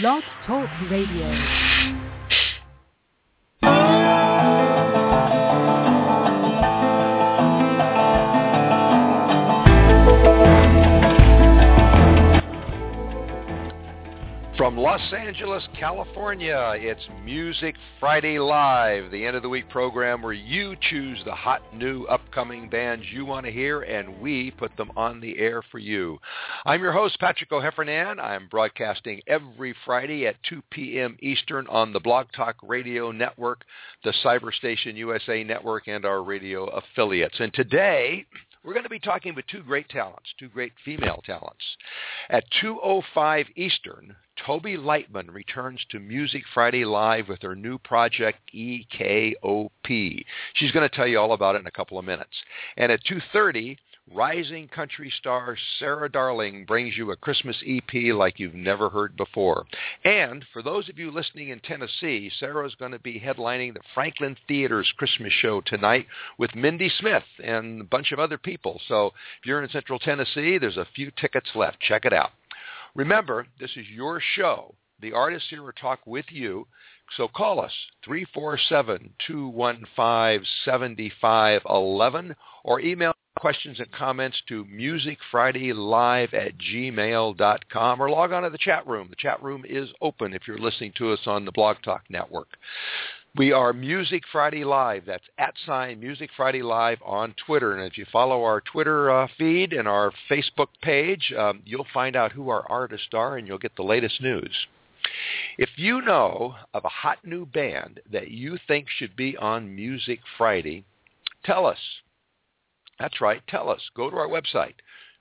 Blog Talk Radio. From Los Angeles, California, it's Music Friday Live, the end of the week program where you choose the hot new upcoming bands you want to hear and we put them on the air for you. I'm your host, Patrick O'Heffernan. I'm broadcasting every Friday at 2 p.m. Eastern on the Blog Talk Radio Network, the Cyberstation USA Network, and our radio affiliates. And today, we're going to be talking with two great talents, two great female talents. At 2.05 Eastern, Toby Lightman returns to Music Friday Live with her new project, EKOP. She's going to tell you all about it in a couple of minutes. And at 2.30, rising country star Sarah Darling brings you a Christmas EP like you've never heard before. And for those of you listening in Tennessee, Sarah's going to be headlining the Franklin Theater's Christmas show tonight with Mindy Smith and a bunch of other people. So if you're in Central Tennessee, there's a few tickets left. Check it out. Remember, this is your show. The artists here will talk with you. So call us, 347-215-7511, or email questions and comments to musicfridaylive at gmail.com, or log on to the chat room. The chat room is open if you're listening to us on the Blog Talk Network. We are Music Friday Live. That's at sign Music Friday Live on Twitter. And if you follow our Twitter uh, feed and our Facebook page, um, you'll find out who our artists are and you'll get the latest news. If you know of a hot new band that you think should be on Music Friday, tell us. That's right, tell us. Go to our website,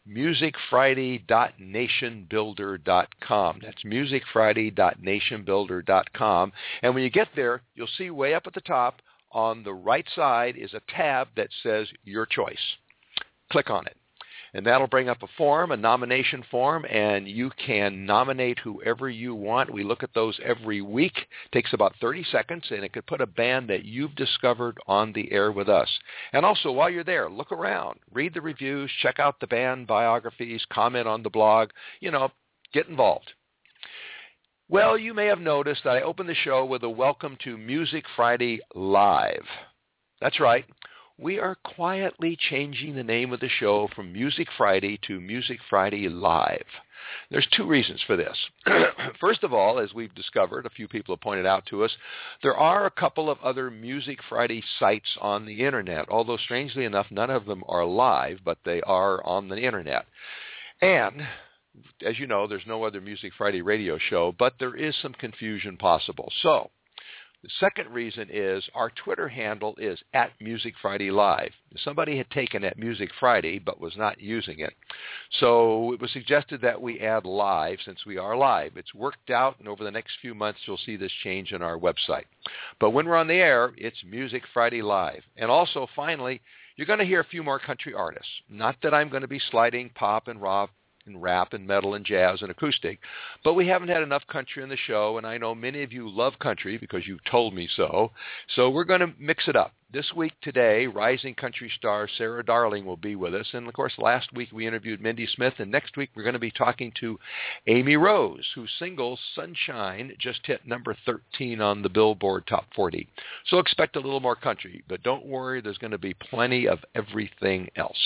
musicfriday.nationbuilder.com. That's musicfriday.nationbuilder.com. And when you get there, you'll see way up at the top on the right side is a tab that says Your Choice. Click on it. And that'll bring up a form, a nomination form, and you can nominate whoever you want. We look at those every week. It takes about 30 seconds, and it could put a band that you've discovered on the air with us. And also, while you're there, look around. Read the reviews, check out the band biographies, comment on the blog. You know, get involved. Well, you may have noticed that I opened the show with a welcome to Music Friday Live. That's right we are quietly changing the name of the show from Music Friday to Music Friday Live. There's two reasons for this. First of all, as we've discovered, a few people have pointed out to us, there are a couple of other Music Friday sites on the Internet, although strangely enough, none of them are live, but they are on the Internet. And as you know, there's no other Music Friday radio show, but there is some confusion possible. So the second reason is our Twitter handle is at Music Friday Live. Somebody had taken at Music Friday but was not using it. So it was suggested that we add live since we are live. It's worked out and over the next few months you'll see this change in our website. But when we're on the air, it's Music Friday Live. And also finally, you're going to hear a few more country artists. Not that I'm going to be sliding pop and rock and rap and metal and jazz and acoustic. But we haven't had enough country in the show, and I know many of you love country because you've told me so. So we're going to mix it up. This week today, rising country star Sarah Darling will be with us. And of course, last week we interviewed Mindy Smith, and next week we're going to be talking to Amy Rose, whose single Sunshine just hit number 13 on the Billboard Top 40. So expect a little more country, but don't worry, there's going to be plenty of everything else.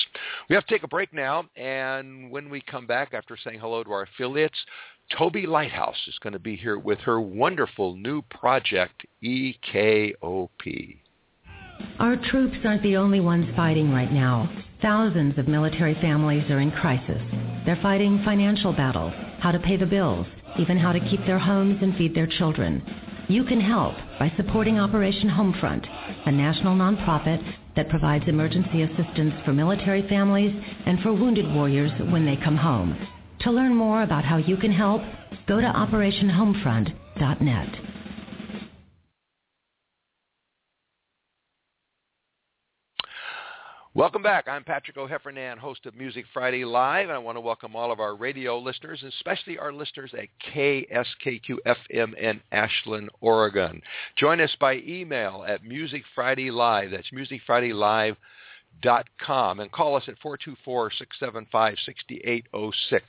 We have to take a break now, and when we come back after saying hello to our affiliates, Toby Lighthouse is going to be here with her wonderful new project, EKOP. Our troops aren't the only ones fighting right now. Thousands of military families are in crisis. They're fighting financial battles, how to pay the bills, even how to keep their homes and feed their children. You can help by supporting Operation Homefront, a national nonprofit that provides emergency assistance for military families and for wounded warriors when they come home. To learn more about how you can help, go to operationhomefront.net. Welcome back. I'm Patrick O'Heffernan, host of Music Friday Live, and I want to welcome all of our radio listeners, especially our listeners at KSKQ-FM in Ashland, Oregon. Join us by email at Music Friday Live. That's musicfridaylive.com, and call us at 424-675-6806.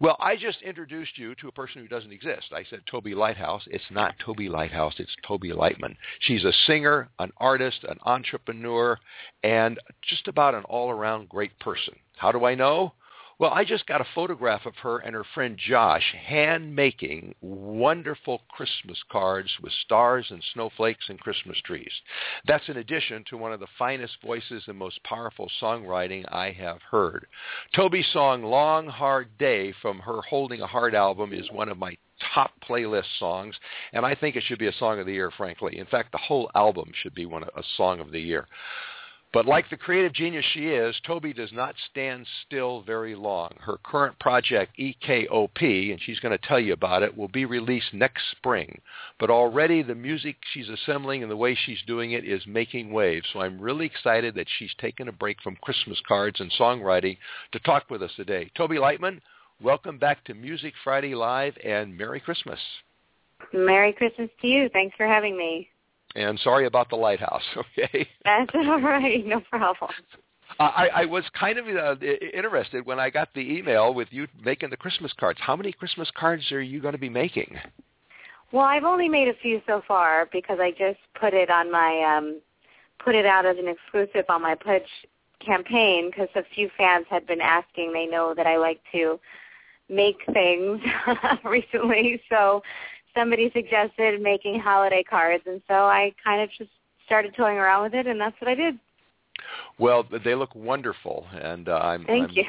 Well, I just introduced you to a person who doesn't exist. I said Toby Lighthouse. It's not Toby Lighthouse. It's Toby Lightman. She's a singer, an artist, an entrepreneur, and just about an all-around great person. How do I know? Well, I just got a photograph of her and her friend Josh hand making wonderful Christmas cards with stars and snowflakes and Christmas trees. That's in addition to one of the finest voices and most powerful songwriting I have heard. Toby's song Long Hard Day from her Holding a Heart album is one of my top playlist songs, and I think it should be a song of the year, frankly. In fact, the whole album should be one a song of the year. But like the creative genius she is, Toby does not stand still very long. Her current project, EKOP, and she's going to tell you about it, will be released next spring. But already the music she's assembling and the way she's doing it is making waves. So I'm really excited that she's taken a break from Christmas cards and songwriting to talk with us today. Toby Lightman, welcome back to Music Friday Live and Merry Christmas. Merry Christmas to you. Thanks for having me. And sorry about the lighthouse, okay? That's all right. No problem. I, I was kind of uh, interested when I got the email with you making the Christmas cards. How many Christmas cards are you going to be making? Well, I've only made a few so far because I just put it on my um, put it out as an exclusive on my pledge campaign because a few fans had been asking. They know that I like to make things recently, so somebody suggested making holiday cards, and so I kind of just started toying around with it, and that's what I did. Well, they look wonderful, and uh, I'm. Thank I'm, you.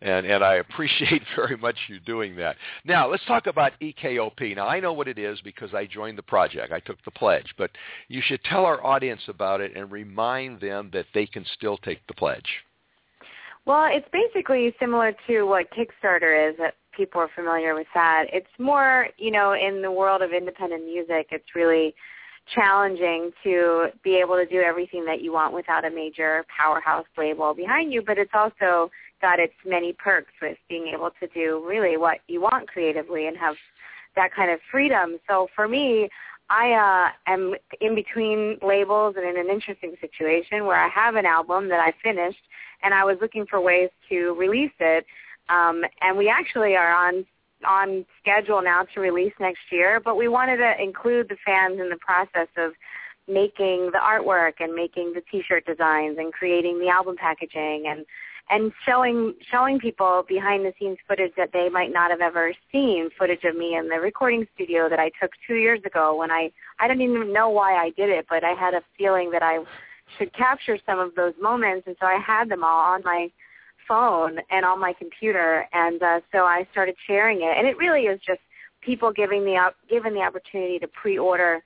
And and I appreciate very much you doing that. Now let's talk about EKOP. Now I know what it is because I joined the project. I took the pledge, but you should tell our audience about it and remind them that they can still take the pledge. Well, it's basically similar to what Kickstarter is people are familiar with that. It's more, you know, in the world of independent music, it's really challenging to be able to do everything that you want without a major powerhouse label behind you, but it's also got its many perks with being able to do really what you want creatively and have that kind of freedom. So for me, I uh, am in between labels and in an interesting situation where I have an album that I finished and I was looking for ways to release it um, and we actually are on on schedule now to release next year, but we wanted to include the fans in the process of making the artwork and making the t-shirt designs and creating the album packaging and and showing showing people behind the scenes footage that they might not have ever seen footage of me in the recording studio that I took 2 years ago when I I don't even know why I did it but I had a feeling that I should capture some of those moments and so I had them all on my phone and on my computer, and uh, so I started sharing it. And it really is just people giving the op- given the opportunity to pre-order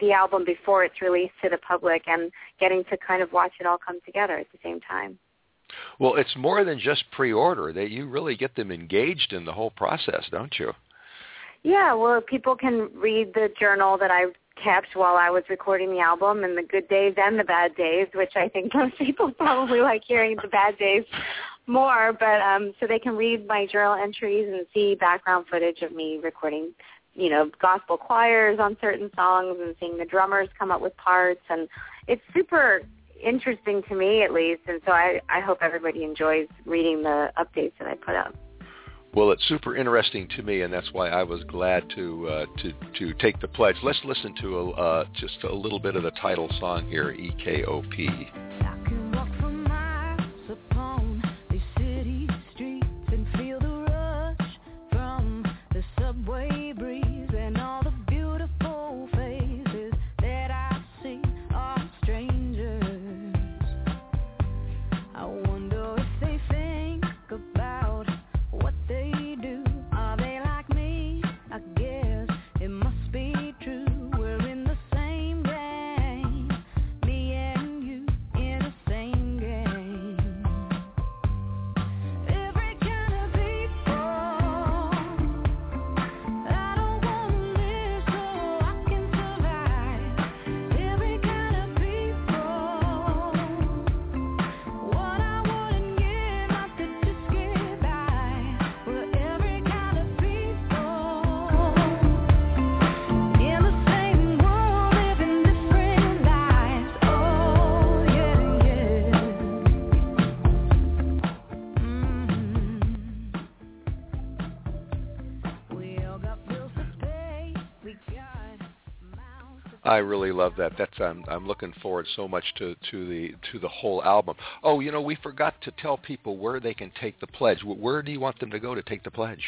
the album before it's released to the public, and getting to kind of watch it all come together at the same time. Well, it's more than just pre-order. That you really get them engaged in the whole process, don't you? Yeah, well, people can read the journal that I kept while I was recording the album and the good days and the bad days, which I think most people probably like hearing the bad days more. But um, so they can read my journal entries and see background footage of me recording, you know, gospel choirs on certain songs and seeing the drummers come up with parts. And it's super interesting to me at least. And so I, I hope everybody enjoys reading the updates that I put up. Well, it's super interesting to me, and that's why I was glad to uh, to to take the pledge. Let's listen to a, uh, just a little bit of the title song here, EKOP. I really love that. That's I'm I'm looking forward so much to to the to the whole album. Oh, you know, we forgot to tell people where they can take the pledge. Where do you want them to go to take the pledge?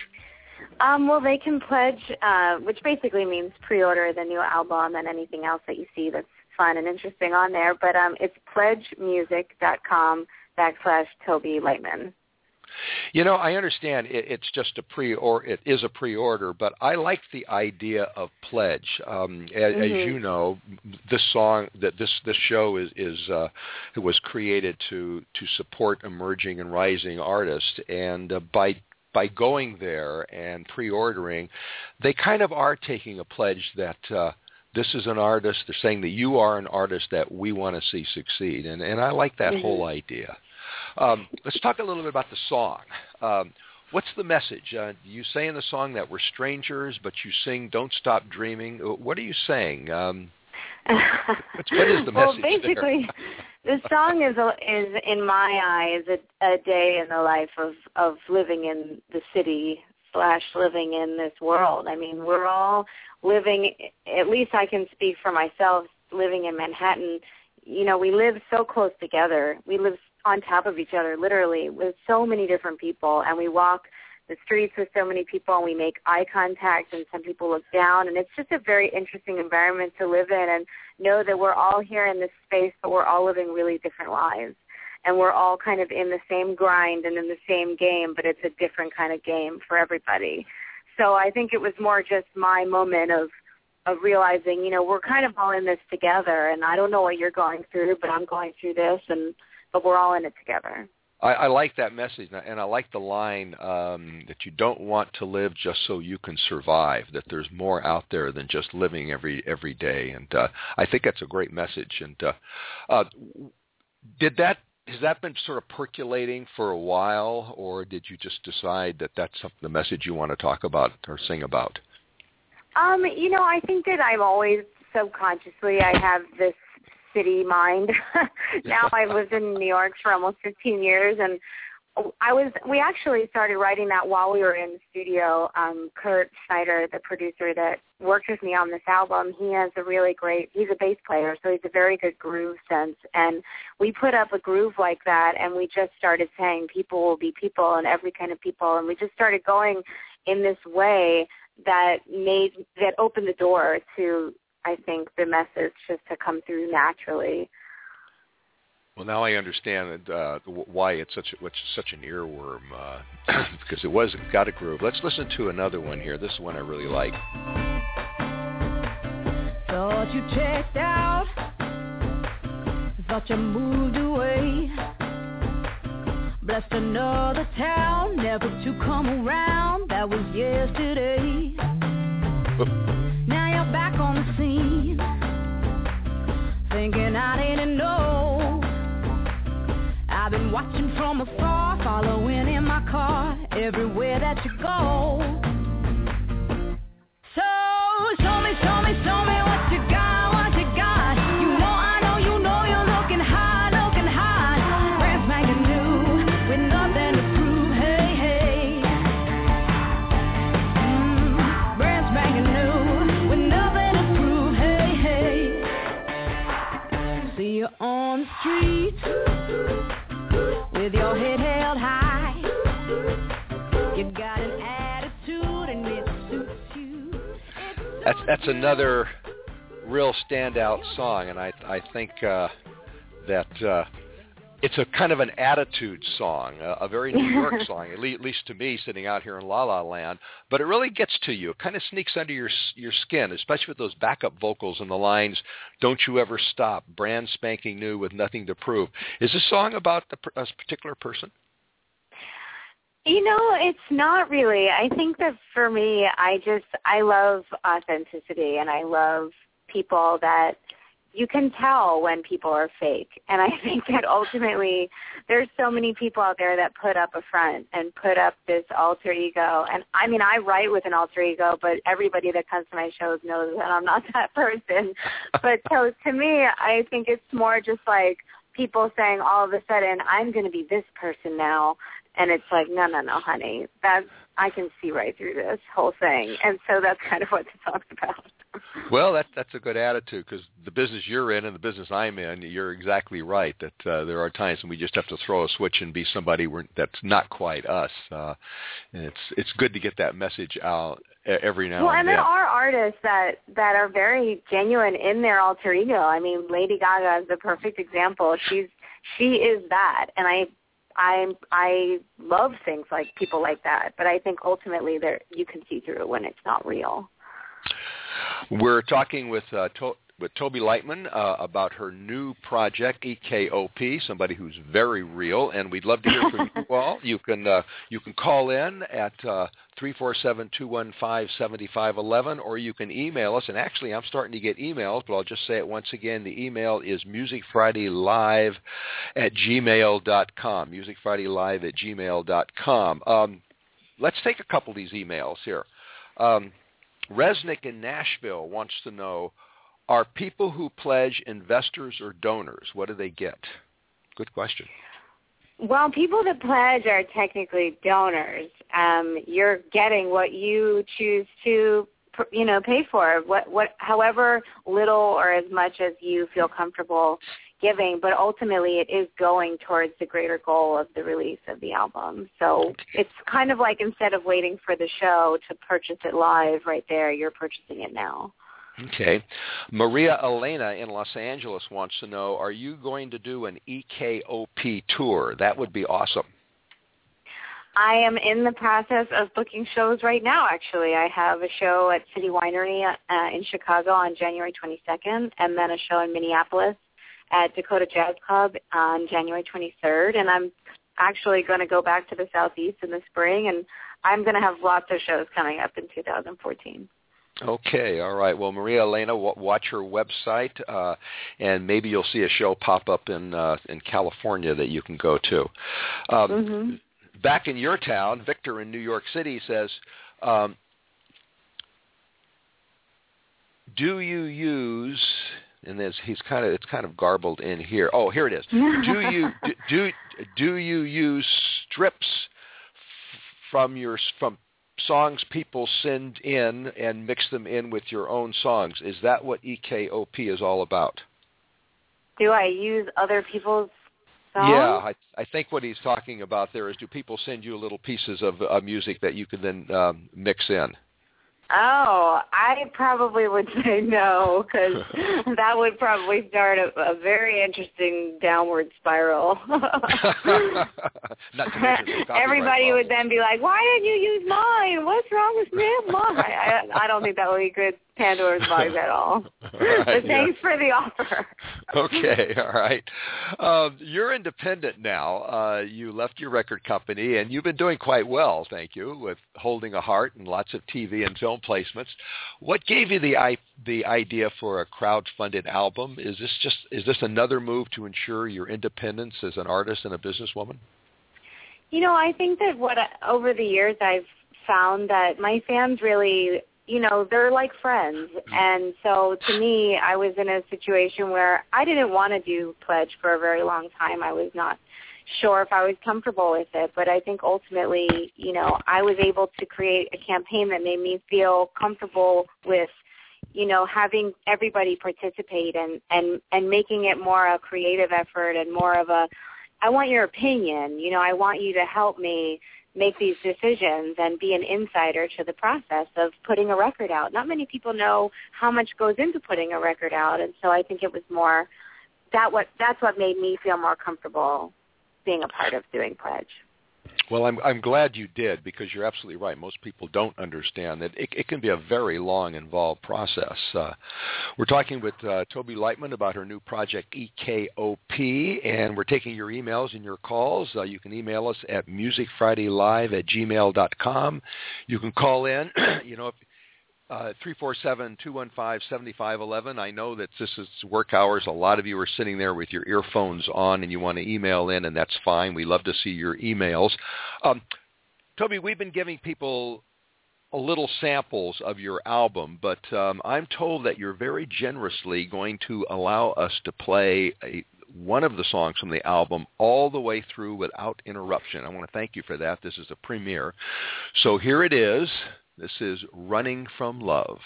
Um, well, they can pledge, uh, which basically means pre-order the new album and anything else that you see that's fun and interesting on there. But um, it's pledgemusic.com backslash Toby Lightman. You know, I understand it, it's just a pre or it is a pre-order, but I like the idea of pledge. Um, as, mm-hmm. as you know, this song that this this show is is uh, was created to to support emerging and rising artists, and uh, by by going there and pre-ordering, they kind of are taking a pledge that. Uh, this is an artist. They're saying that you are an artist that we want to see succeed, and and I like that mm-hmm. whole idea. Um, let's talk a little bit about the song. Um, what's the message? Uh, you say in the song that we're strangers, but you sing "Don't Stop Dreaming." Uh, what are you saying? Um, what is the message? well, basically, the song is a, is in my eyes a, a day in the life of of living in the city slash living in this world. I mean, we're all living. At least I can speak for myself. Living in Manhattan, you know, we live so close together. We live on top of each other, literally, with so many different people, and we walk the streets with so many people, and we make eye contact, and some people look down, and it's just a very interesting environment to live in, and know that we're all here in this space, but we're all living really different lives, and we're all kind of in the same grind and in the same game, but it's a different kind of game for everybody. So I think it was more just my moment of of realizing, you know, we're kind of all in this together, and I don't know what you're going through, but I'm going through this, and but we're all in it together. I, I like that message, and I and I like the line um, that you don't want to live just so you can survive. That there's more out there than just living every every day, and uh, I think that's a great message. And uh, uh, did that has that been sort of percolating for a while, or did you just decide that that's something, the message you want to talk about or sing about? Um, you know, I think that I've always subconsciously I have this city mind. now I've lived in New York for almost 15 years, and I was. We actually started writing that while we were in the studio. Um, Kurt Schneider, the producer that worked with me on this album, he has a really great. He's a bass player, so he's a very good groove sense. And we put up a groove like that, and we just started saying people will be people and every kind of people, and we just started going in this way that made that opened the door to I think the message just to come through naturally. Well, now I understand uh, why it's such a, such an earworm uh, because it was it got a groove. Let's listen to another one here. This one I really like. Thought you checked out. Thought you moved away. Blessed another town, never to come around. That was yesterday. Now you're back on from afar, following in my car everywhere that you go. That's another real standout song, and I I think uh, that uh, it's a kind of an attitude song, a, a very New York song, at, le- at least to me, sitting out here in La La Land. But it really gets to you. It kind of sneaks under your your skin, especially with those backup vocals and the lines, "Don't you ever stop," brand spanking new with nothing to prove. Is this song about a, a particular person? You know, it's not really. I think that for me, I just I love authenticity, and I love people that you can tell when people are fake. And I think that ultimately there's so many people out there that put up a front and put up this alter ego. And I mean, I write with an alter ego, but everybody that comes to my shows knows that I'm not that person. but so to me, I think it's more just like people saying all of a sudden, I'm going to be this person now. And it's like, no, no, no, honey, that's, I can see right through this whole thing. And so that's kind of what the song's about. Well, that that's a good attitude because the business you're in and the business I'm in, you're exactly right that uh, there are times when we just have to throw a switch and be somebody we're, that's not quite us. Uh, and it's it's good to get that message out every now and then. well, and, and then. there are artists that that are very genuine in their alter ego. I mean, Lady Gaga is the perfect example. She's she is that, and I I I love things like people like that. But I think ultimately, there you can see through when it's not real. We're talking with uh, to- with Toby Lightman uh, about her new project EKOP, somebody who's very real, and we'd love to hear from you all. You can uh, you can call in at uh, three four seven two one five seventy five eleven, or you can email us. And actually, I'm starting to get emails, but I'll just say it once again. The email is musicfridaylive at gmail dot com. Musicfridaylive at gmail dot com. Um, let's take a couple of these emails here. Um, Resnick in Nashville wants to know, are people who pledge investors or donors? What do they get? Good question. Well, people that pledge are technically donors. Um, you're getting what you choose to, you know, pay for. What, what, however little or as much as you feel comfortable giving, but ultimately it is going towards the greater goal of the release of the album. So it's kind of like instead of waiting for the show to purchase it live right there, you're purchasing it now. Okay. Maria Elena in Los Angeles wants to know, are you going to do an EKOP tour? That would be awesome. I am in the process of booking shows right now, actually. I have a show at City Winery uh, in Chicago on January 22nd, and then a show in Minneapolis at Dakota Jazz Club on January 23rd, and I'm actually going to go back to the Southeast in the spring, and I'm going to have lots of shows coming up in 2014. Okay, all right. Well, Maria Elena, watch her website, uh, and maybe you'll see a show pop up in uh, in California that you can go to. Um, mm-hmm. Back in your town, Victor in New York City says, um, "Do you use and there's he's kind of it's kind of garbled in here. Oh, here it is. do you do do you use strips from your from songs people send in and mix them in with your own songs? Is that what EKOP is all about? Do I use other people's songs? Yeah, I, I think what he's talking about there is do people send you little pieces of uh, music that you can then um, mix in? Oh, I probably would say no because that would probably start a, a very interesting downward spiral. Everybody would then be like, "Why didn't you use mine? What's wrong with me? Mine?" I, I don't think that would be good Pandora's box at all. right, but thanks yeah. for the offer. okay, all right. Um, you're independent now. Uh, you left your record company, and you've been doing quite well, thank you, with holding a heart and lots of TV and film placements. What gave you the I, the idea for a crowd-funded album? Is this just is this another move to ensure your independence as an artist and a businesswoman? You know, I think that what over the years I've found that my fans really you know, they're like friends. Mm-hmm. And so to me, I was in a situation where I didn't want to do Pledge for a very long time. I was not sure if I was comfortable with it, but I think ultimately, you know, I was able to create a campaign that made me feel comfortable with you know having everybody participate and and and making it more a creative effort and more of a I want your opinion, you know, I want you to help me make these decisions and be an insider to the process of putting a record out. Not many people know how much goes into putting a record out, and so I think it was more that what that's what made me feel more comfortable being a part of doing Pledge. Well, I'm I'm glad you did because you're absolutely right. Most people don't understand that it, it can be a very long, involved process. Uh, we're talking with uh, Toby Lightman about her new project EKOP, and we're taking your emails and your calls. Uh, you can email us at musicfridaylive at gmail.com. You can call in. you know, if, uh, 347-215-7511. I know that this is work hours. A lot of you are sitting there with your earphones on and you want to email in, and that's fine. We love to see your emails. Um, Toby, we've been giving people a little samples of your album, but um, I'm told that you're very generously going to allow us to play a, one of the songs from the album all the way through without interruption. I want to thank you for that. This is a premiere. So here it is. This is Running from Love.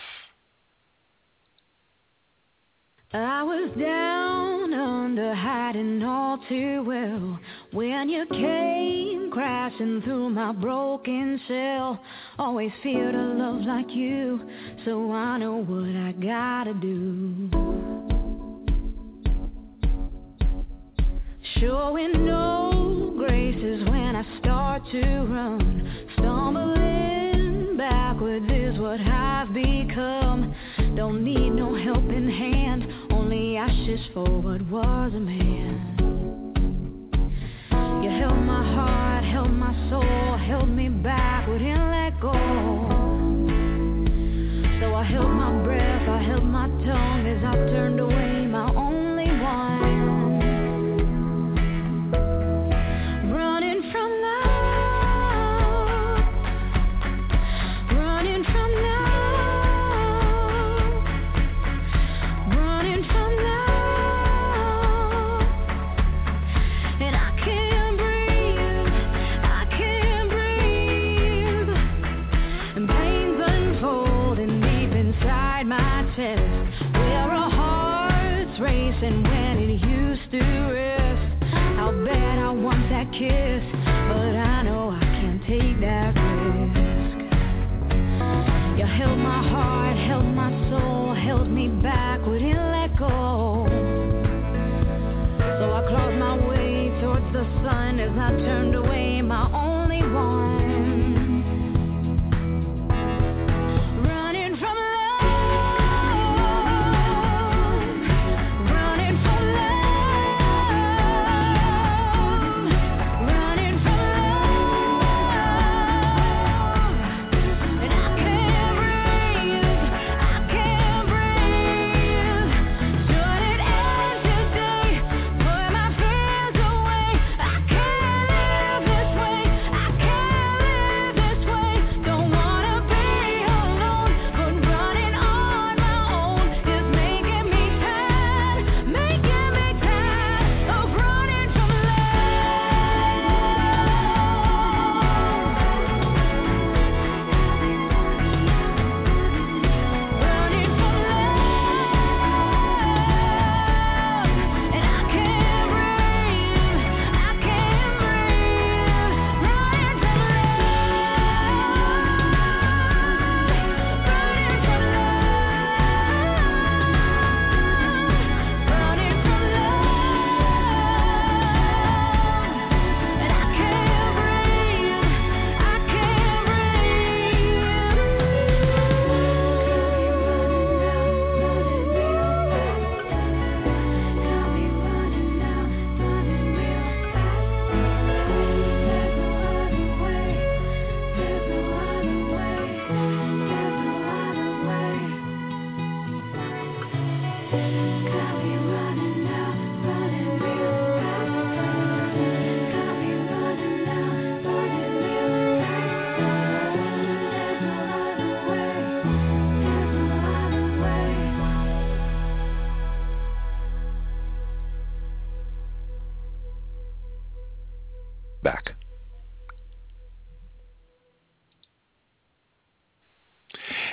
I was down under hiding all too well when you came crashing through my broken shell. Always feared a love like you, so I know what I gotta do. Showing no graces when I start to run, what Become. Don't need no helping hand, only ashes for what was a man. You held my heart, held my soul, held me back, wouldn't let go.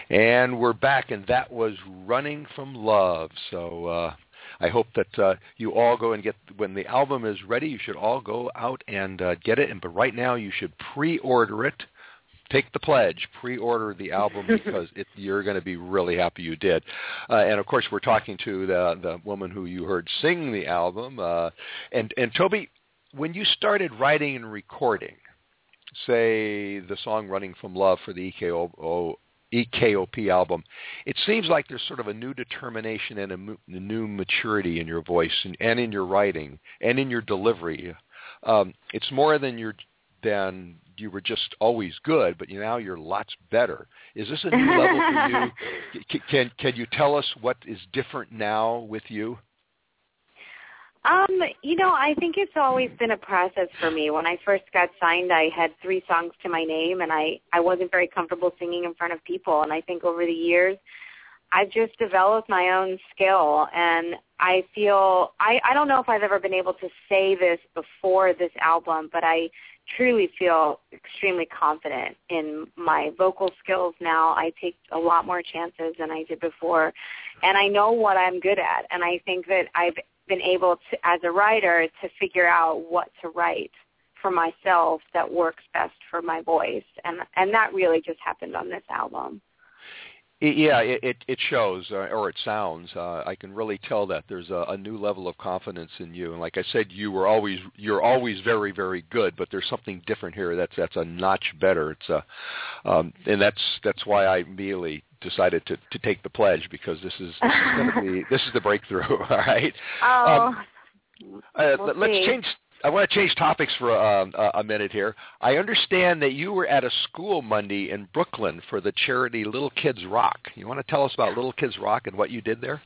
And we're back, and that was Running from Love. So uh, I hope that uh, you all go and get, when the album is ready, you should all go out and uh, get it. And But right now, you should pre-order it. Take the pledge, pre-order the album because it, you're going to be really happy you did. Uh, and of course, we're talking to the the woman who you heard sing the album. Uh, and and Toby, when you started writing and recording, say the song "Running from Love" for the EKO, EKOP album, it seems like there's sort of a new determination and a, mo- a new maturity in your voice and, and in your writing and in your delivery. Um, it's more than you're than you were just always good, but you, now you're lots better. Is this a new level for you? C- Can can you tell us what is different now with you? Um, you know, I think it's always been a process for me. When I first got signed, I had three songs to my name, and I I wasn't very comfortable singing in front of people. And I think over the years, I've just developed my own skill, and I feel I I don't know if I've ever been able to say this before this album, but I truly feel extremely confident in my vocal skills now. I take a lot more chances than I did before and I know what I'm good at, and I think that I've been able to, as a writer, to figure out what to write for myself that works best for my voice, and and that really just happened on this album. Yeah, it it, it shows, uh, or it sounds. Uh, I can really tell that there's a, a new level of confidence in you. And like I said, you were always you're always very very good, but there's something different here. That's that's a notch better. It's a, um, and that's that's why I immediately decided to to take the pledge because this is, this is be this is the breakthrough. All right. Oh. Um, uh, we'll let's see. change I want to change topics for a, a minute here. I understand that you were at a school Monday in Brooklyn for the charity Little Kids Rock. You want to tell us about Little Kids Rock and what you did there?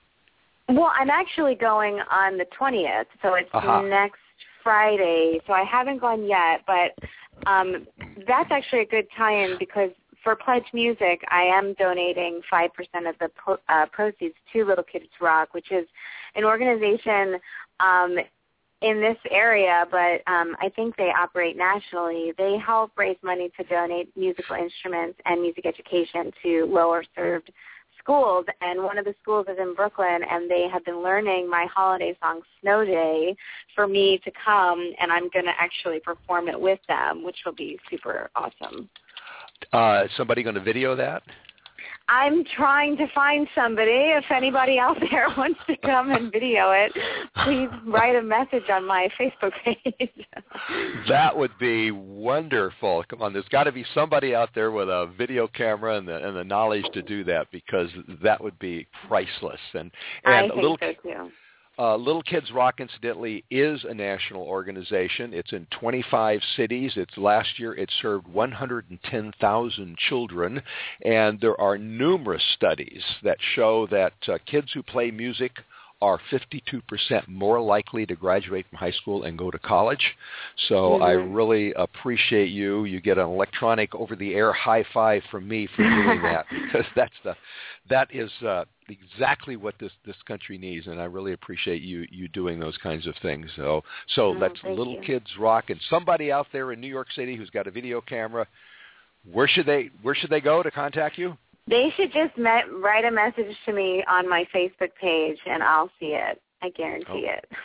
Well, I'm actually going on the 20th, so it's Uh-huh. next Friday. So I haven't gone yet, but um, that's actually a good tie-in because for Pledge Music, I am donating 5% of the po- uh, proceeds to Little Kids Rock, which is an organization um, in this area, but um, I think they operate nationally. They help raise money to donate musical instruments and music education to lower served schools. And one of the schools is in Brooklyn, and they have been learning my holiday song Snow Day for me to come, and I'm going to actually perform it with them, which will be super awesome. Uh, is somebody going to video that? I'm trying to find somebody. If anybody out there wants to come and video it, please write a message on my Facebook page. That would be wonderful. Come on, there's got to be somebody out there with a video camera and the, and the knowledge to do that because that would be priceless. And and I think little so too. Uh, Little Kids Rock, incidentally, is a national organization. It's in 25 cities. It's last year it served 110,000 children, and there are numerous studies that show that uh, kids who play music are 52% more likely to graduate from high school and go to college. So I Mhm. really appreciate you. You get an electronic over-the-air high five from me for doing that because that's the that is uh, exactly what this this country needs, and I really appreciate you you doing those kinds of things. So so Oh, let's little you. kids rock, and somebody out there in New York City who's got a video camera, where should they where should they go to contact you? They should just me- write a message to me on my Facebook page, and I'll see it. I guarantee Oh. it.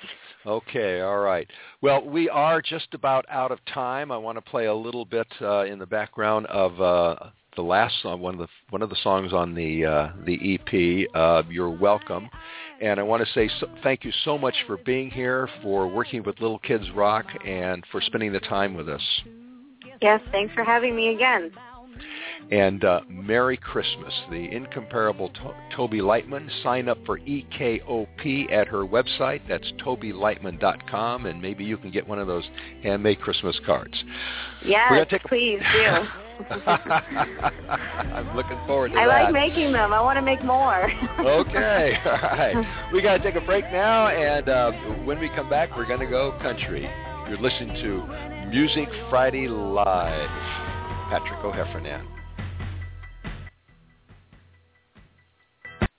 Okay, all right. Well, we are just about out of time. I want to play a little bit uh, in the background of uh, the last song, one of the one of the songs on the uh, the EP. Uh, You're welcome, and I want to say so, thank you so much for being here, for working with Little Kids Rock, and for spending the time with us. Yes, thanks for having me again. And uh, Merry Christmas, the incomparable to- Toby Lightman. Sign up for EKOP at her website. That's tobylightman.com, and maybe you can get one of those handmade Christmas cards. Yes, a- please do. I'm looking forward to I that. like making them. I want to make more. okay, all right. We got to take a break now, and uh, when we come back, we're going to go country. You're listening to Music Friday Live. Patrick O'Heffernan.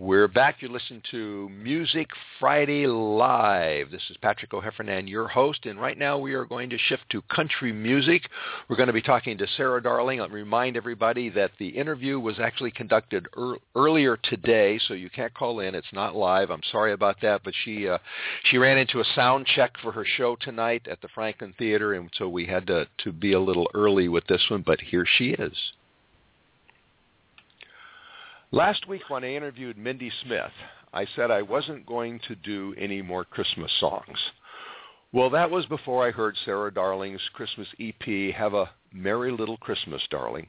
We're back. You're listening to Music Friday Live. This is Patrick O'Heffernan, your host, and right now we are going to shift to country music. We're going to be talking to Sarah Darling. I'll remind everybody that the interview was actually conducted ear earlier today, so you can't call in. It's not live. I'm sorry about that, but she uh, she ran into a sound check for her show tonight at the Franklin Theater, and so we had to to be a little early with this one. But here she is. Last week when I interviewed Mindy Smith, I said I wasn't going to do any more Christmas songs. Well, that was before I heard Sarah Darling's Christmas EP, Have a Merry Little Christmas, Darling.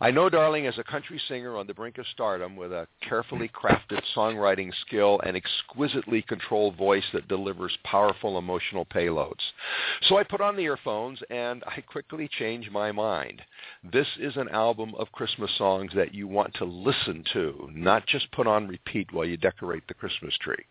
I know Darling is a country singer on the brink of stardom with a carefully crafted songwriting skill and exquisitely controlled voice that delivers powerful emotional payloads. So I put on the earphones and I quickly change my mind. This is an album of Christmas songs that you want to listen to, not just put on repeat while you decorate the Christmas tree.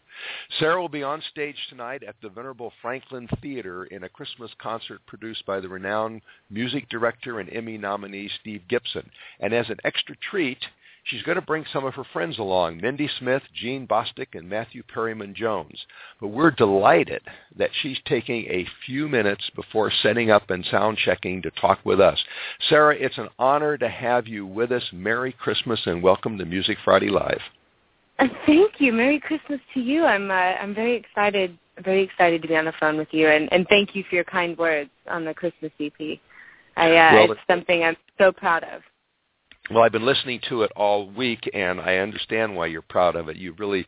Sarah will be on stage tonight at the Venerable Franklin Theater in a Christmas concert produced by the renowned music director and Emmy nominee Steve Gibson. And as an extra treat, she's going to bring some of her friends along, Mindy Smith, Gene Bostic, and Matthew Perryman Jones. But we're delighted that she's taking a few minutes before setting up and sound checking to talk with us. Sarah, it's an honor to have you with us. Merry Christmas and welcome to Music Friday Live. Thank you. Merry Christmas to you. I'm uh, I'm very excited very excited to be on the phone with you and, and thank you for your kind words on the Christmas EP. I uh, well, it's something I'm so proud of. Well, I've been listening to it all week and I understand why you're proud of it. You really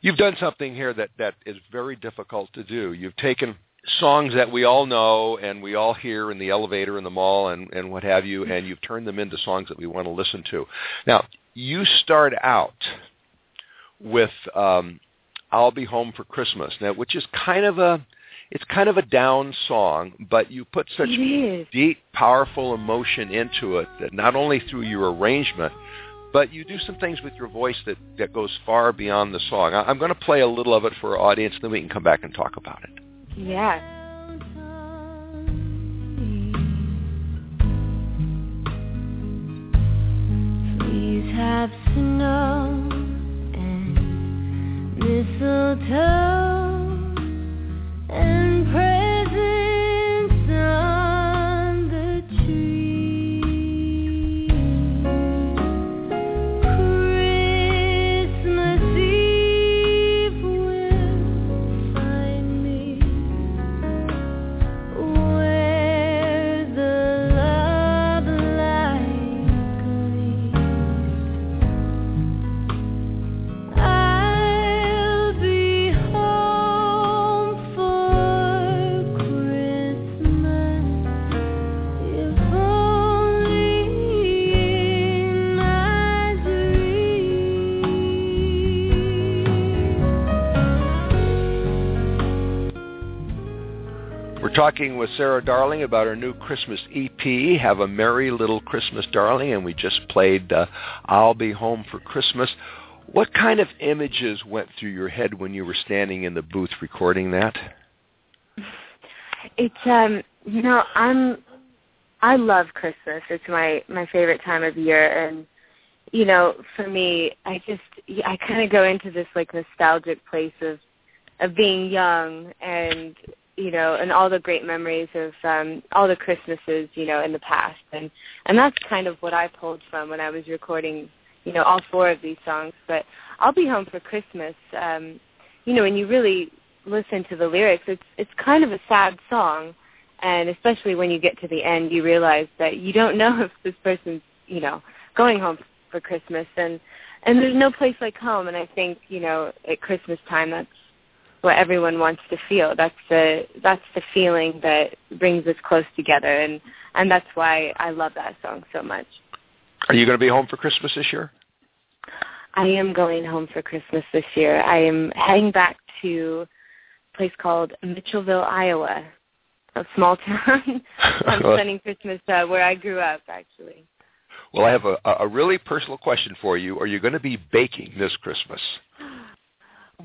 you've done something here that that is very difficult to do. You've taken songs that we all know and we all hear in the elevator in the mall and and what have you and you've turned them into songs that we want to listen to. Now, you start out with um, "I'll Be Home for Christmas," now, which is kind of a it's kind of a down song, but you put such deep, powerful emotion into it that not only through your arrangement, but you do some things with your voice that, that goes far beyond the song. I, I'm going to play a little of it for our audience, and then we can come back and talk about it. Yeah. Please have snow mistletoe and talking with Sarah Darling about her new Christmas EP, Have a Merry Little Christmas Darling, and we just played uh, I'll Be Home for Christmas. What kind of images went through your head when you were standing in the booth recording that? It's um you know, I'm I love Christmas. It's my my favorite time of year and you know, for me, I just I kind of go into this like nostalgic place of of being young and you know, and all the great memories of um all the Christmases, you know, in the past. And and that's kind of what I pulled from when I was recording, you know, all four of these songs. But I'll be home for Christmas. Um, you know, when you really listen to the lyrics, it's it's kind of a sad song and especially when you get to the end you realize that you don't know if this person's, you know, going home for Christmas and and there's no place like home and I think, you know, at Christmas time that's what everyone wants to feel. That's the that's the feeling that brings us close together, and and that's why I love that song so much. Are you going to be home for Christmas this year? I am going home for Christmas this year. I am heading back to a place called Mitchellville, Iowa, a small town. I'm spending Christmas uh, where I grew up, actually. Well, I have a, a really personal question for you. Are you going to be baking this Christmas?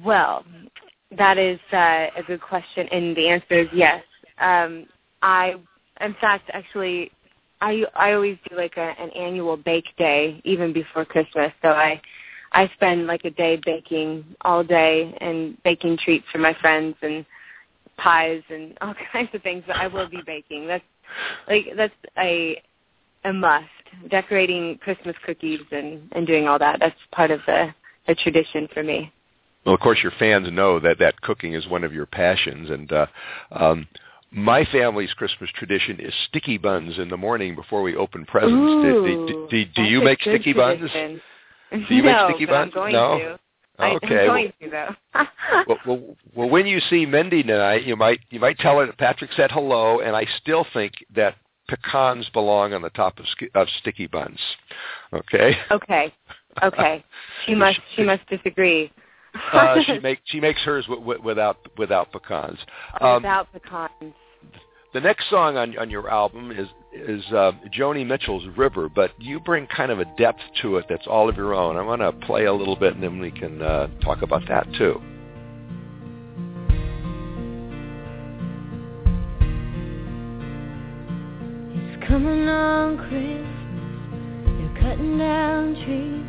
Well, that is uh, a good question, and the answer is yes. Um, I, in fact, actually, I I always do like a, an annual bake day even before Christmas. So I I spend like a day baking all day and baking treats for my friends and pies and all kinds of things. But I will be baking. That's like that's a a must. Decorating Christmas cookies and and doing all that. That's part of the the tradition for me. Well, of course, your fans know that that cooking is one of your passions, and uh, um, my family's Christmas tradition is sticky buns in the morning before we open presents. Ooh, do, do, do, do you make sticky buns? Do you no, make sticky buns? I'm going no. to. Okay. I'm going to though. well, well, well, when you see Mindy tonight, you might you might tell her that Patrick said hello, and I still think that pecans belong on the top of, of sticky buns. Okay. Okay. Okay. She must. She must disagree. Uh, she makes she makes hers w- w- without without pecans. Um, without pecans. The next song on on your album is is uh, Joni Mitchell's River, but you bring kind of a depth to it that's all of your own. I want to play a little bit, and then we can uh, talk about that too. It's coming on Christmas. They're cutting down trees.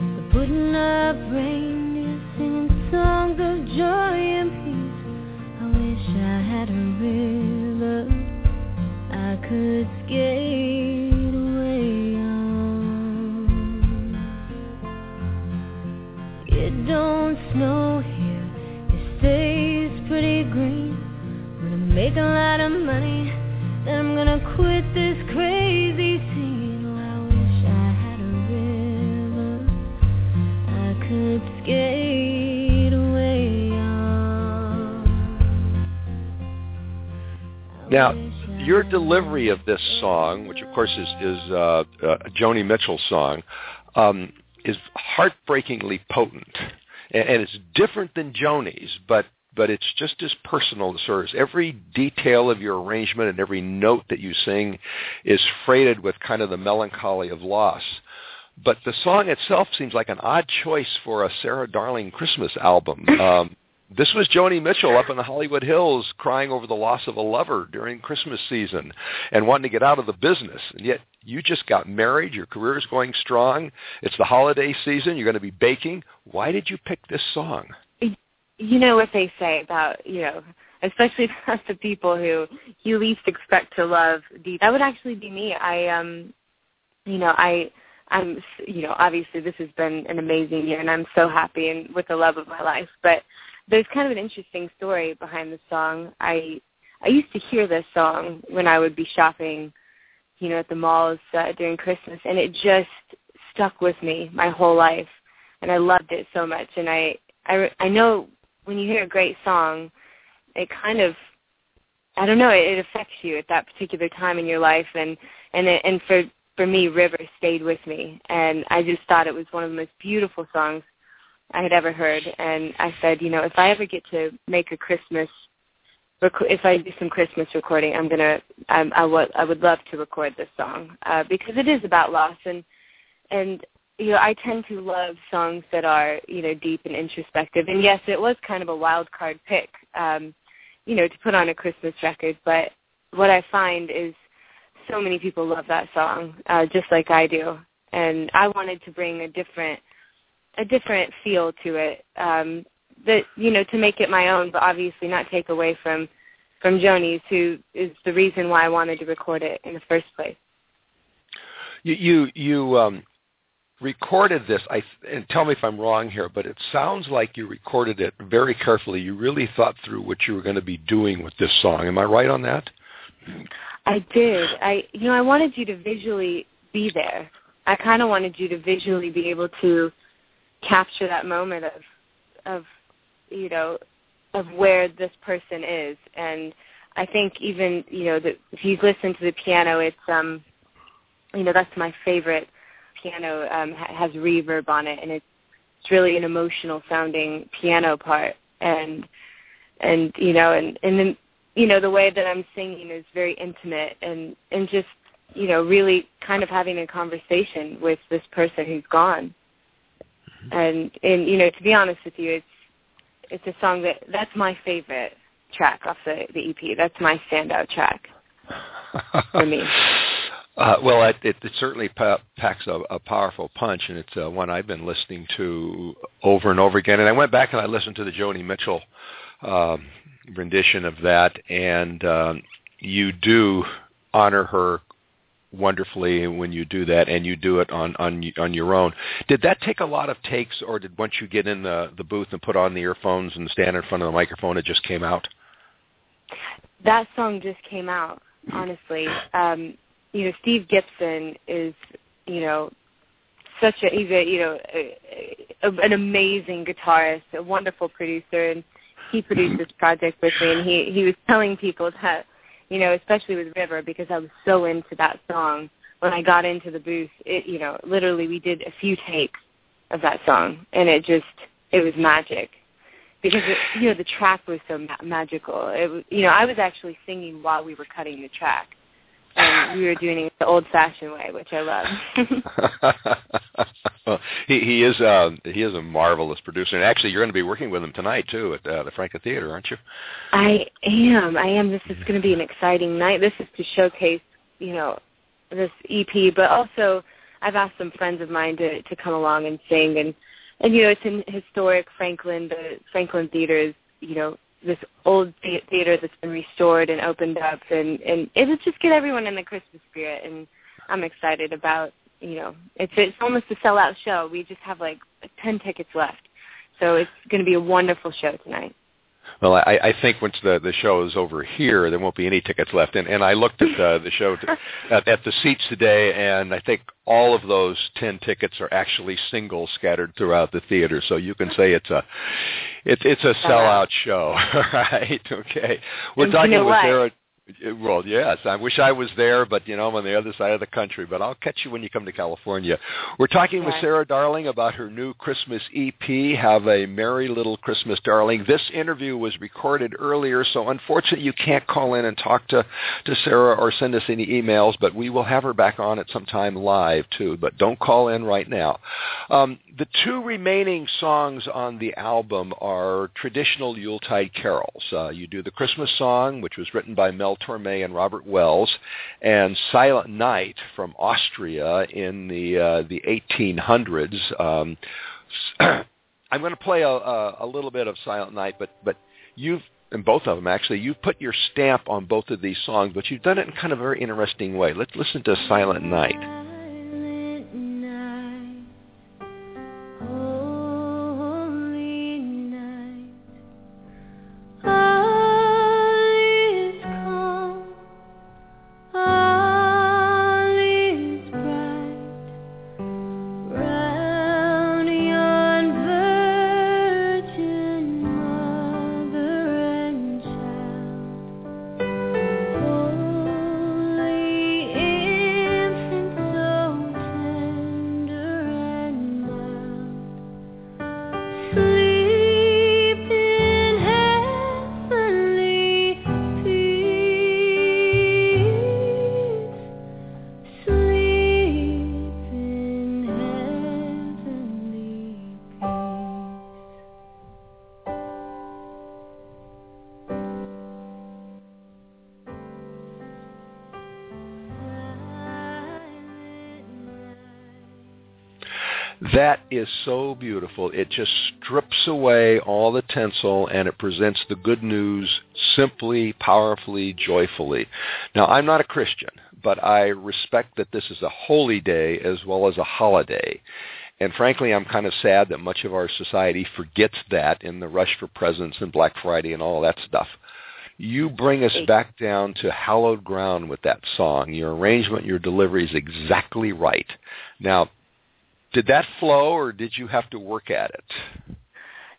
They're putting up reindeer, singing songs of joy and peace. I wish I had a river I could skate away on. It don't snow here, it stays pretty green. Gonna make a lot of Now, your delivery of this song, which of course is is uh, uh, a Joni Mitchell song, um, is heartbreakingly potent, and, and it's different than Joni's, but but it's just as personal as hers. Every detail of your arrangement and every note that you sing is freighted with kind of the melancholy of loss. But the song itself seems like an odd choice for a Sarah Darling Christmas album. Um, this was Joni Mitchell up in the Hollywood Hills crying over the loss of a lover during Christmas season and wanting to get out of the business. And yet you just got married. Your career is going strong. It's the holiday season. You're going to be baking. Why did you pick this song? you know what they say about you know especially about the people who you least expect to love that would actually be me i um you know i i'm you know obviously this has been an amazing year and i'm so happy and with the love of my life but there's kind of an interesting story behind the song. I i used to hear this song when i would be shopping you know at the malls uh, during christmas and it just stuck with me my whole life and i loved it so much. And i i i know when you hear a great song, it kind of I don't know, it, it affects you at that particular time in your life and and it, and for for me River stayed with me. And I just thought it was one of the most beautiful songs I had ever heard and I said, you know, if I ever get to make a Christmas rec- if I do some Christmas recording, I'm gonna I, I would I would love to record this song uh, because it is about loss and and you know, I tend to love songs that are, you know, deep and introspective. And yes, it was kind of a wild card pick, um, you know, to put on a Christmas record. But what I find is so many people love that song, uh, just like I do. And I wanted to bring a different, a different feel to it, um, that you know, to make it my own, but obviously not take away from, from Joni's, who is the reason why I wanted to record it in the first place. You you you um, recorded this. I and tell me if I'm wrong here, but it sounds like you recorded it very carefully. You really thought through what you were going to be doing with this song. Am I right on that? I did. I you know, I wanted you to visually be there. I kind of wanted you to visually be able to capture that moment of of you know of where this person is. And I think even you know that if you listen to the piano it's um you know that's my favorite piano um ha- has reverb on it. And it's it's really an emotional sounding piano part. And and you know and and then you know the way that I'm singing is very intimate and and just you know really kind of having a conversation with this person who's gone and and you know to be honest with you it's it's a song that that's my favorite track off the the EP that's my standout track for me Uh, well, it, it, it certainly pa- packs a, a powerful punch, and it's uh, one I've been listening to over and over again. And I went back and I listened to the Joni Mitchell um, rendition of that, and um, you do honor her wonderfully when you do that, and you do it on on on your own. Did that take a lot of takes, or did once you get in the the booth and put on the earphones and stand in front of the microphone, it just came out? that song just came out honestly um you know steve gibson is you know such a he's a you know a, a, an amazing guitarist a wonderful producer and he produced this project with me and he he was telling people that you know, especially with River because I was so into that song. When I got into the booth, it you know, literally we did a few takes of that song, and it just it was magic because it, you know the track was so ma- magical. It was, you know I was actually singing while we were cutting the track, and we were doing it the old-fashioned way, which I love. well, he he is uh, he is a marvelous producer, and actually you're going to be working with him tonight too at uh, the Franklin Theater, aren't you? I am. I am. This is going to be an exciting night. This is to showcase, you know, this EP, but also I've asked some friends of mine to to come along and sing, and and you know it's in historic Franklin. The Franklin Theater is you know this old theater that's been restored and opened up, and and it would just get everyone in the Christmas spirit, and I'm excited about you know it's it's almost a sellout show. We just have like ten tickets left, so it's going to be a wonderful show tonight. Well, I, I think once the the show is over here, there won't be any tickets left. And and I looked at uh, the show to, at, at the seats today, and I think all of those ten tickets are actually singles scattered throughout the theater. So you can say it's a it's it's a sellout show, right? Okay, we're And talking you know with? Sarah. Well, yes. I wish I was there, but you know I'm on the other side of the country. But I'll catch you when you come to California. We're talking with Sarah Darling about her new Christmas EP, "Have a Merry Little Christmas, Darling." This interview was recorded earlier, so unfortunately you can't call in and talk to to Sarah or send us any emails. But we will have her back on at some time live too. But don't call in right now. Um, the two remaining songs on the album are traditional Yuletide carols. Uh, you do the Christmas song, which was written by Mel Torme and Robert Wells, and Silent Night from Austria in the uh, the 1800s. Um, I'm going to play a, a, a little bit of Silent Night, but but you've and both of them actually you've put your stamp on both of these songs, but you've done it in kind of a very interesting way. Let's listen to Silent Night. Is so beautiful. It just strips away all the tinsel and it presents the good news simply, powerfully, joyfully. Now, I'm not a Christian, but I respect that this is a holy day as well as a holiday. And frankly, I'm kind of sad that much of our society forgets that in the rush for presents and Black Friday and all that stuff. You bring us back down to hallowed ground with that song. Your arrangement, your delivery is exactly right. Now, did that flow or did you have to work at it?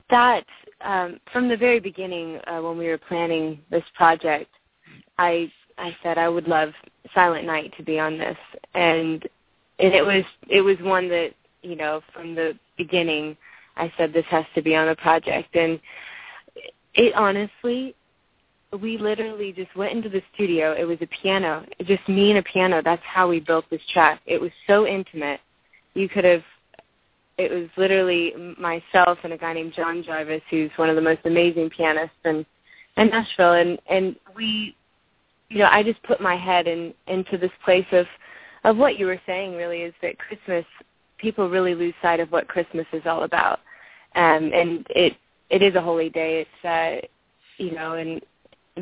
that um, from the very beginning uh, when we were planning this project, I I said I would love Silent Night to be on this, and and it was it was one that you know from the beginning I said this has to be on the project, and it honestly we literally just went into the studio. It was a piano, just me and a piano. That's how we built this track. It was so intimate. You could have it was literally myself and a guy named John Jarvis, who's one of the most amazing pianists in, in Nashville, and and we, you know, I just put my head in into this place of of what you were saying. Really, is that Christmas people really lose sight of what Christmas is all about, um, and it it is a holy day. It's uh, you know, and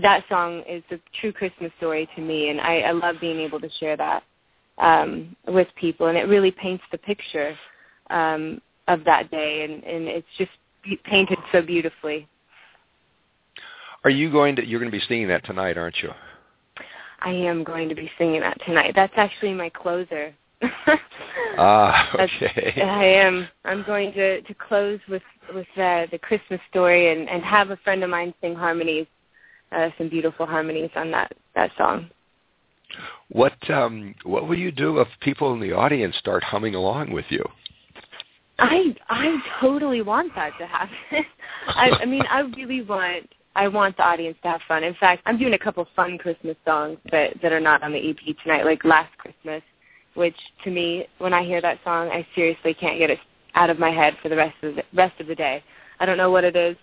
that song is the true Christmas story to me, and I, I love being able to share that um, with people, and it really paints the picture um, of that day, and, and it's just be- painted so beautifully. Are you going to? You're going to be singing that tonight, aren't you? I am going to be singing that tonight. That's actually my closer. Ah, That's- okay. I am. I'm going to to close with with uh, the Christmas story and and have a friend of mine sing harmonies uh, some beautiful harmonies on that that song. What um, what will you do if people in the audience start humming along with you? I I totally want that to happen. I, I mean, I really want I want the audience to have fun. In fact, I'm doing a couple fun Christmas songs that that are not on the EP tonight, like Last Christmas, which to me, when I hear that song, I seriously can't get it out of my head for the rest of the rest of the day. I don't know what it is.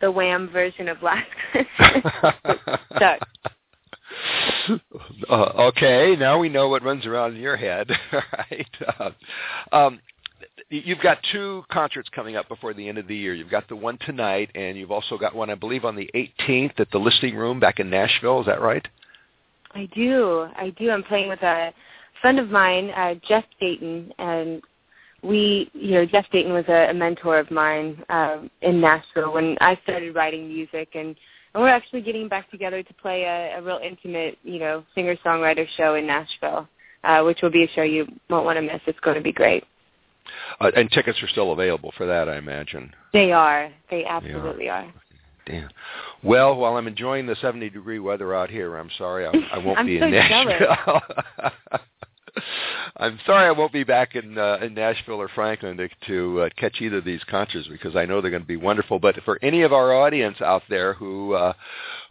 The Wham version of Last Christmas. uh, okay, now we know what runs around in your head, right? Uh, um, you've got two concerts coming up before the end of the year. You've got the one tonight, and you've also got one, I believe, on the 18th at the Listening Room back in Nashville. Is that right? I do. I do. I'm playing with a friend of mine, uh, Jeff Dayton, and we, you know, Jeff Dayton was a, a mentor of mine um, in Nashville when I started writing music, and, and we're actually getting back together to play a, a real intimate, you know, singer-songwriter show in Nashville, uh, which will be a show you won't want to miss. It's going to be great. Uh, and tickets are still available for that, I imagine. They are. They absolutely they are. are. Damn. Well, while I'm enjoying the 70 degree weather out here, I'm sorry I, I won't be so in Nashville. I'm sorry I won't be back in uh, in Nashville or Franklin to, to uh, catch either of these concerts because I know they're going to be wonderful. But for any of our audience out there who uh,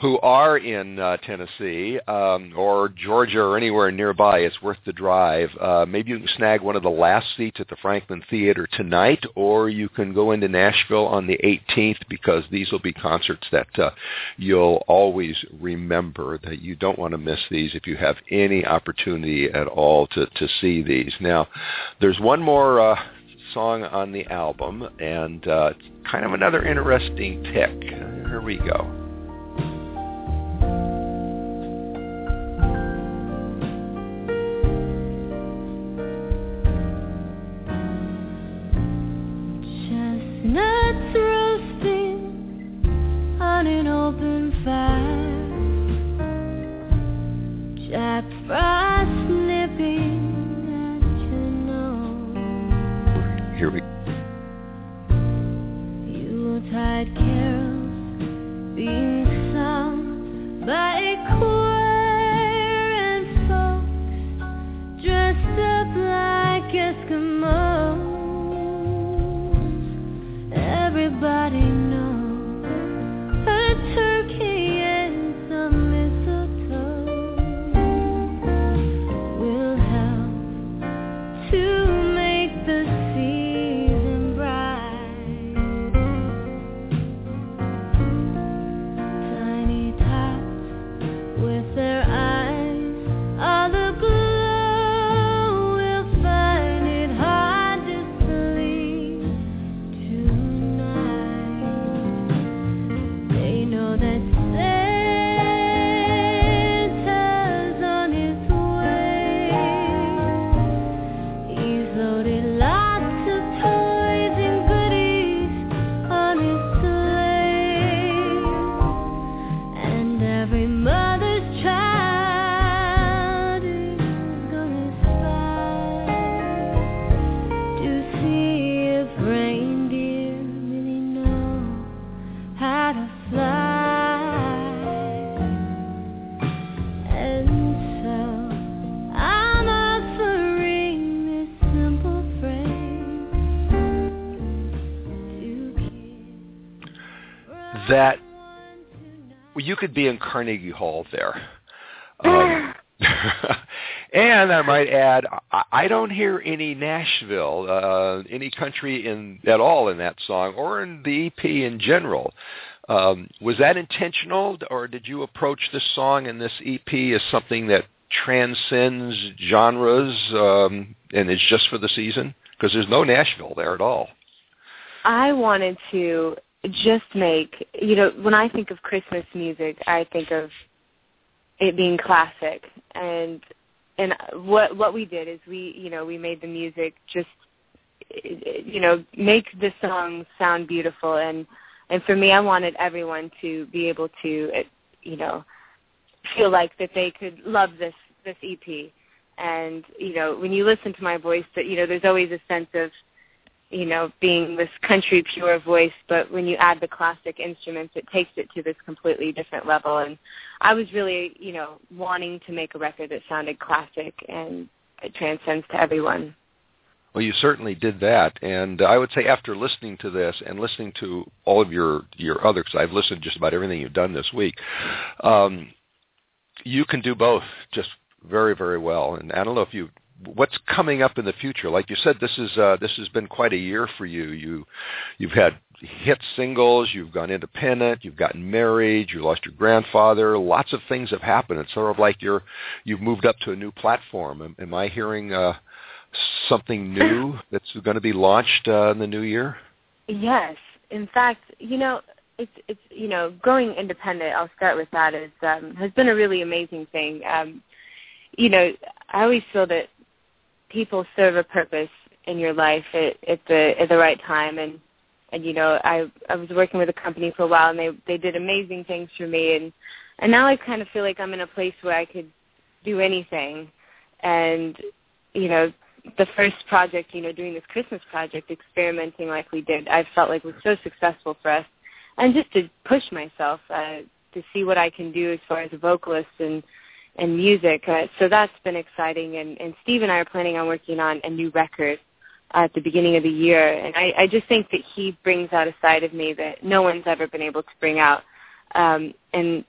who are in uh, Tennessee um, or Georgia or anywhere nearby, it's worth the drive. Uh, maybe you can snag one of the last seats at the Franklin Theater tonight, or you can go into Nashville on the 18th because these will be concerts that uh, you'll always remember. That you don't want to miss these if you have any opportunity at all to to see these. Now, there's one more. Uh, song on the album and uh, kind of another interesting pick. Here we go. That you could be in Carnegie Hall there. Um, and I might add, I, don't hear any Nashville, uh, any country in at all in that song, or in the EP in general. Um, was that intentional, or did you approach this song and this EP as something that transcends genres um, and is just for the season? Because there's no Nashville there at all. I wanted to just make you know when I think of Christmas music, I think of it being classic. And and what what we did is we you know we made the music just you know make the song sound beautiful. And and for me I wanted everyone to be able to you know feel like that they could love this this EP and you know when you listen to my voice that you know there's always a sense of you know, being this country pure voice, but when you add the classic instruments, it takes it to this completely different level. And I was really, you know, wanting to make a record that sounded classic and it transcends to everyone. Well, you certainly did that, and I would say after listening to this and listening to all of your your other, because I've listened to just about everything you've done this week, um, you can do both just very very well. And I don't know if you what's coming up in the future? Like you said, this is uh, this has been quite a year for you. You you've had hit singles, you've gone independent, you've gotten married, you lost your grandfather. Lots of things have happened. It's sort of like you're you've moved up to a new platform. Am, am I hearing uh, something new that's going to be launched uh, in the new year? Yes. In fact, you know, it's it's you know, growing independent. I'll start with that. Is um, has been a really amazing thing. Um, you know, I always feel that people serve a purpose in your life at, at the at the right time. And and you know I I was working with a company for a while and they they did amazing things for me. And and now I kind of feel like I'm in a place where I could do anything. And you know the first project you know doing this Christmas project experimenting like we did I felt like was so successful for us. And just to push myself uh, to see what I can do as far as a vocalist and and music. Uh, so that's been exciting. And, and Steve and I are planning on working on a new record uh, at the beginning of the year. And I, I just think that he brings out a side of me that no one's ever been able to bring out. Um, and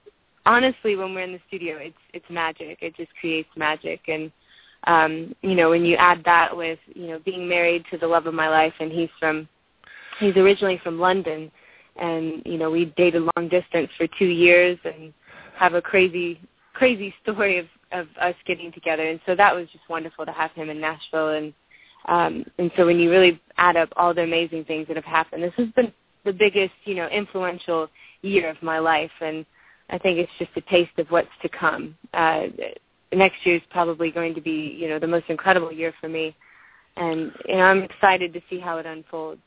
honestly, when we're in the studio, it's it's magic. It just creates magic. And um, you know, when you add that with you know being married to the love of my life, and he's from he's originally from London, and you know we dated long distance for two years and have a crazy crazy story of of us getting together. And so that was just wonderful to have him in Nashville. And um and so when you really add up all the amazing things that have happened this has been the biggest you know influential year of my life. And I think it's just a taste of what's to come. Uh next year is probably going to be you know the most incredible year for me. And you know I'm excited to see how it unfolds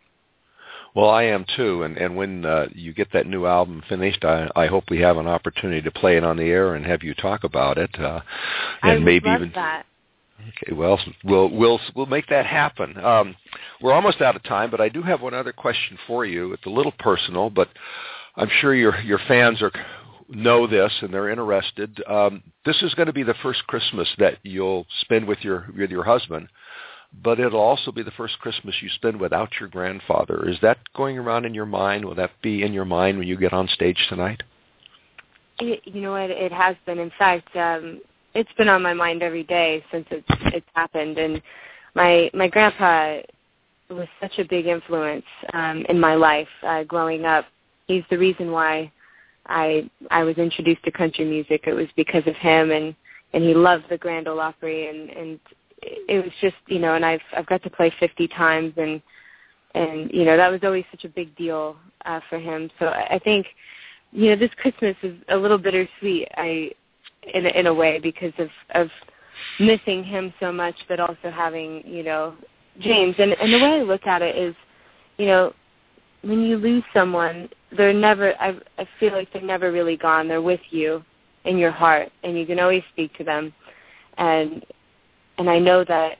well, I am too, and and when uh, you get that new album finished, I I hope we have an opportunity to play it on the air and have you talk about it, uh, and I maybe love even. that. Okay, well, we'll we'll we'll make that happen. Um, we're almost out of time, but I do have one other question for you. It's a little personal, but I'm sure your your fans are know this and they're interested. Um, this is going to be the first Christmas that you'll spend with your with your husband but it'll also be the first Christmas you spend without your grandfather. Is that going around in your mind? Will that be in your mind when you get on stage tonight? It, you know what? It has been. In fact, um, it's been on my mind every day since it's it's happened. And my my grandpa was such a big influence um, in my life uh, growing up. He's the reason why I I was introduced to country music. It was because of him, and and he loved the Grand Ole Opry, and and it was just you know, and I've I've got to play 50 times, and and you know that was always such a big deal uh, for him. So I think you know this Christmas is a little bittersweet. I in in a way because of of missing him so much, but also having you know James. And and the way I look at it is, you know, when you lose someone, they're never. I I feel like they're never really gone. They're with you in your heart, and you can always speak to them. And and I know that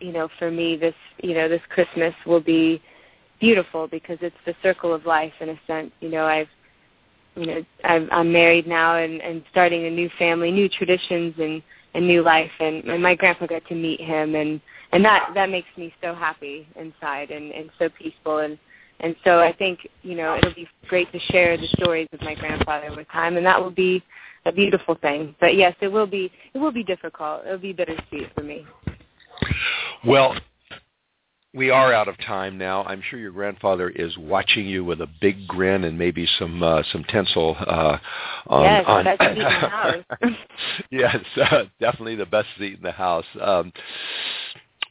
you know for me this you know this Christmas will be beautiful because it's the circle of life in a sense. You know I've you know I'm, I'm married now and and starting a new family, new traditions and a new life. And, and my grandpa got to meet him and and that that makes me so happy inside and and so peaceful. And and so I think you know it'll be great to share the stories of my grandfather with time. And that will be a beautiful thing. But yes, it will be it will be difficult. It'll be bittersweet for me. Well, we are out of time now. I'm sure your grandfather is watching you with a big grin and maybe some uh, some tinsel. Uh, on, yes, on best seat in the house. yes, uh, definitely the best seat in the house. Um,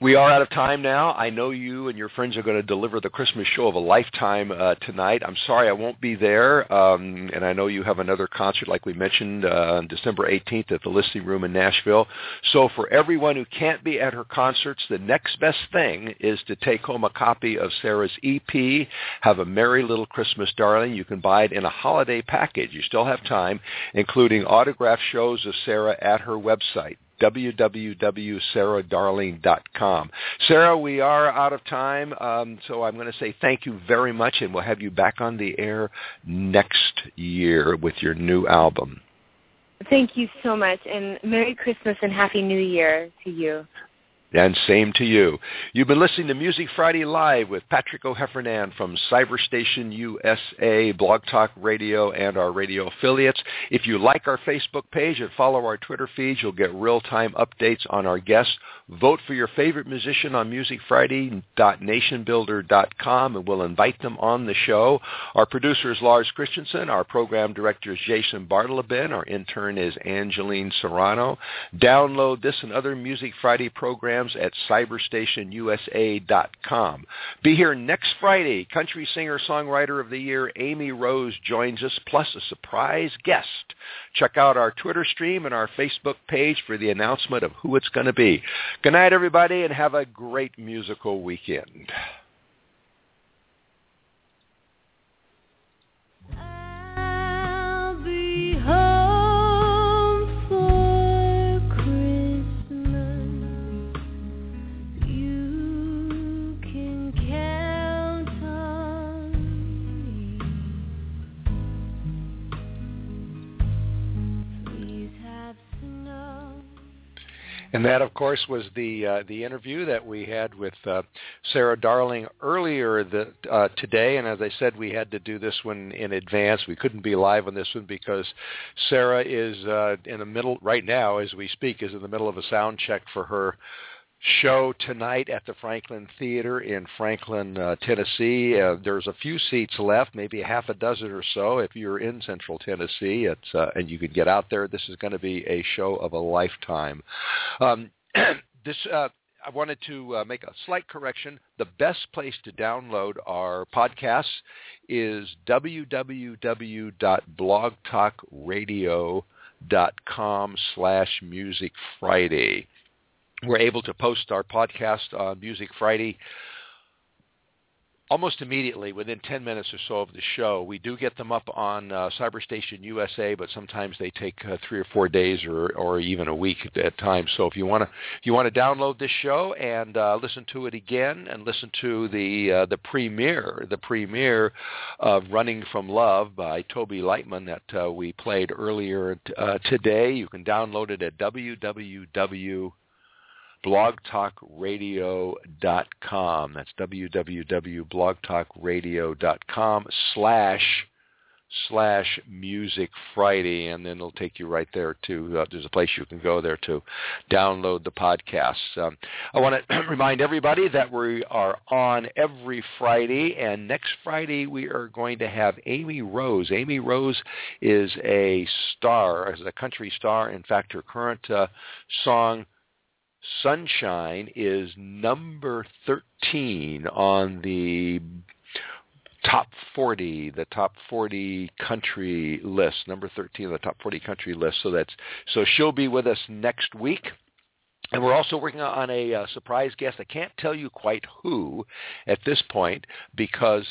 we are out of time now. I know you and your friends are going to deliver the Christmas show of a lifetime uh, tonight. I'm sorry I won't be there, um, and I know you have another concert, like we mentioned, uh, on December 18th at the Listening Room in Nashville. So for everyone who can't be at her concerts, the next best thing is to take home a copy of Sarah's EP, Have a Merry Little Christmas, Darling. You can buy it in a holiday package. You still have time, including autograph shows of Sarah at her website www.sarahdarling.com. Sarah, we are out of time, um, so I'm going to say thank you very much, and we'll have you back on the air next year with your new album. Thank you so much, and Merry Christmas and Happy New Year to you. And same to you. You've been listening to Music Friday Live with Patrick O'Heffernan from Cyberstation USA, Blog Talk Radio, and our radio affiliates. If you like our Facebook page and follow our Twitter feeds, you'll get real-time updates on our guests. Vote for your favorite musician on musicfriday.nationbuilder.com, and we'll invite them on the show. Our producer is Lars Christensen. Our program director is Jason Bartleben. Our intern is Angeline Serrano. Download this and other Music Friday programs programs at cyberstationusa.com. Be here next Friday. Country singer-songwriter of the year Amy Rose joins us, plus a surprise guest. Check out our Twitter stream and our Facebook page for the announcement of who it's going to be. Good night, everybody, and have a great musical weekend. And that, of course, was the uh, the interview that we had with uh, Sarah Darling earlier the, uh, today. And as I said, we had to do this one in advance. We couldn't be live on this one because Sarah is uh, in the middle right now, as we speak, is in the middle of a sound check for her show tonight at the Franklin Theater in Franklin, uh, Tennessee. Uh, there's a few seats left, maybe a half a dozen or so. If you're in Central Tennessee, it's uh, and you can get out there. This is going to be a show of a lifetime. Um, this. Uh, I wanted to uh, make a slight correction. The best place to download our podcasts is www.blogtalkradio.com slash music Friday we're able to post our podcast on Music Friday almost immediately within 10 minutes or so of the show. We do get them up on uh, Cyberstation USA, but sometimes they take uh, three or four days or, or even a week at times. So if you want to you want to download this show and uh, listen to it again and listen to the uh, the premiere the premiere of Running from Love by Toby Lightman that uh, we played earlier uh, today, you can download it at www blogtalkradio.com. That's www.blogtalkradio.com slash slash music Friday, and then it'll take you right there to, uh, there's a place you can go there to download the podcasts. Um, I want to remind everybody that we are on every Friday, and next Friday we are going to have Amy Rose. Amy Rose is a star, is a country star. In fact, her current uh, song Sunshine is number 13 on the top 40, the top 40 country list, number 13 on the top 40 country list. So that's so she'll be with us next week. And we're also working on a uh, surprise guest. I can't tell you quite who at this point because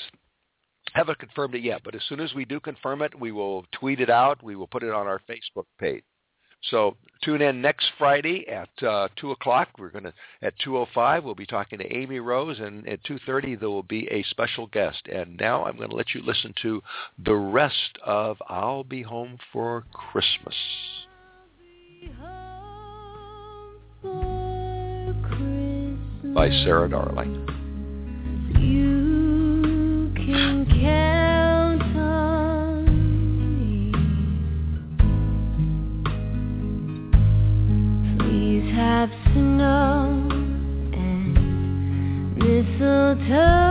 I haven't confirmed it yet. But as soon as we do confirm it, we will tweet it out. We will put it on our Facebook page. So tune in next Friday at uh, 2 o'clock. We're going to, at 2.05, we'll be talking to Amy Rose, and at 2.30 there will be a special guest. And now I'm going to let you listen to the rest of I'll Be Home for Christmas. By Sarah Darling. of snow and mistletoe.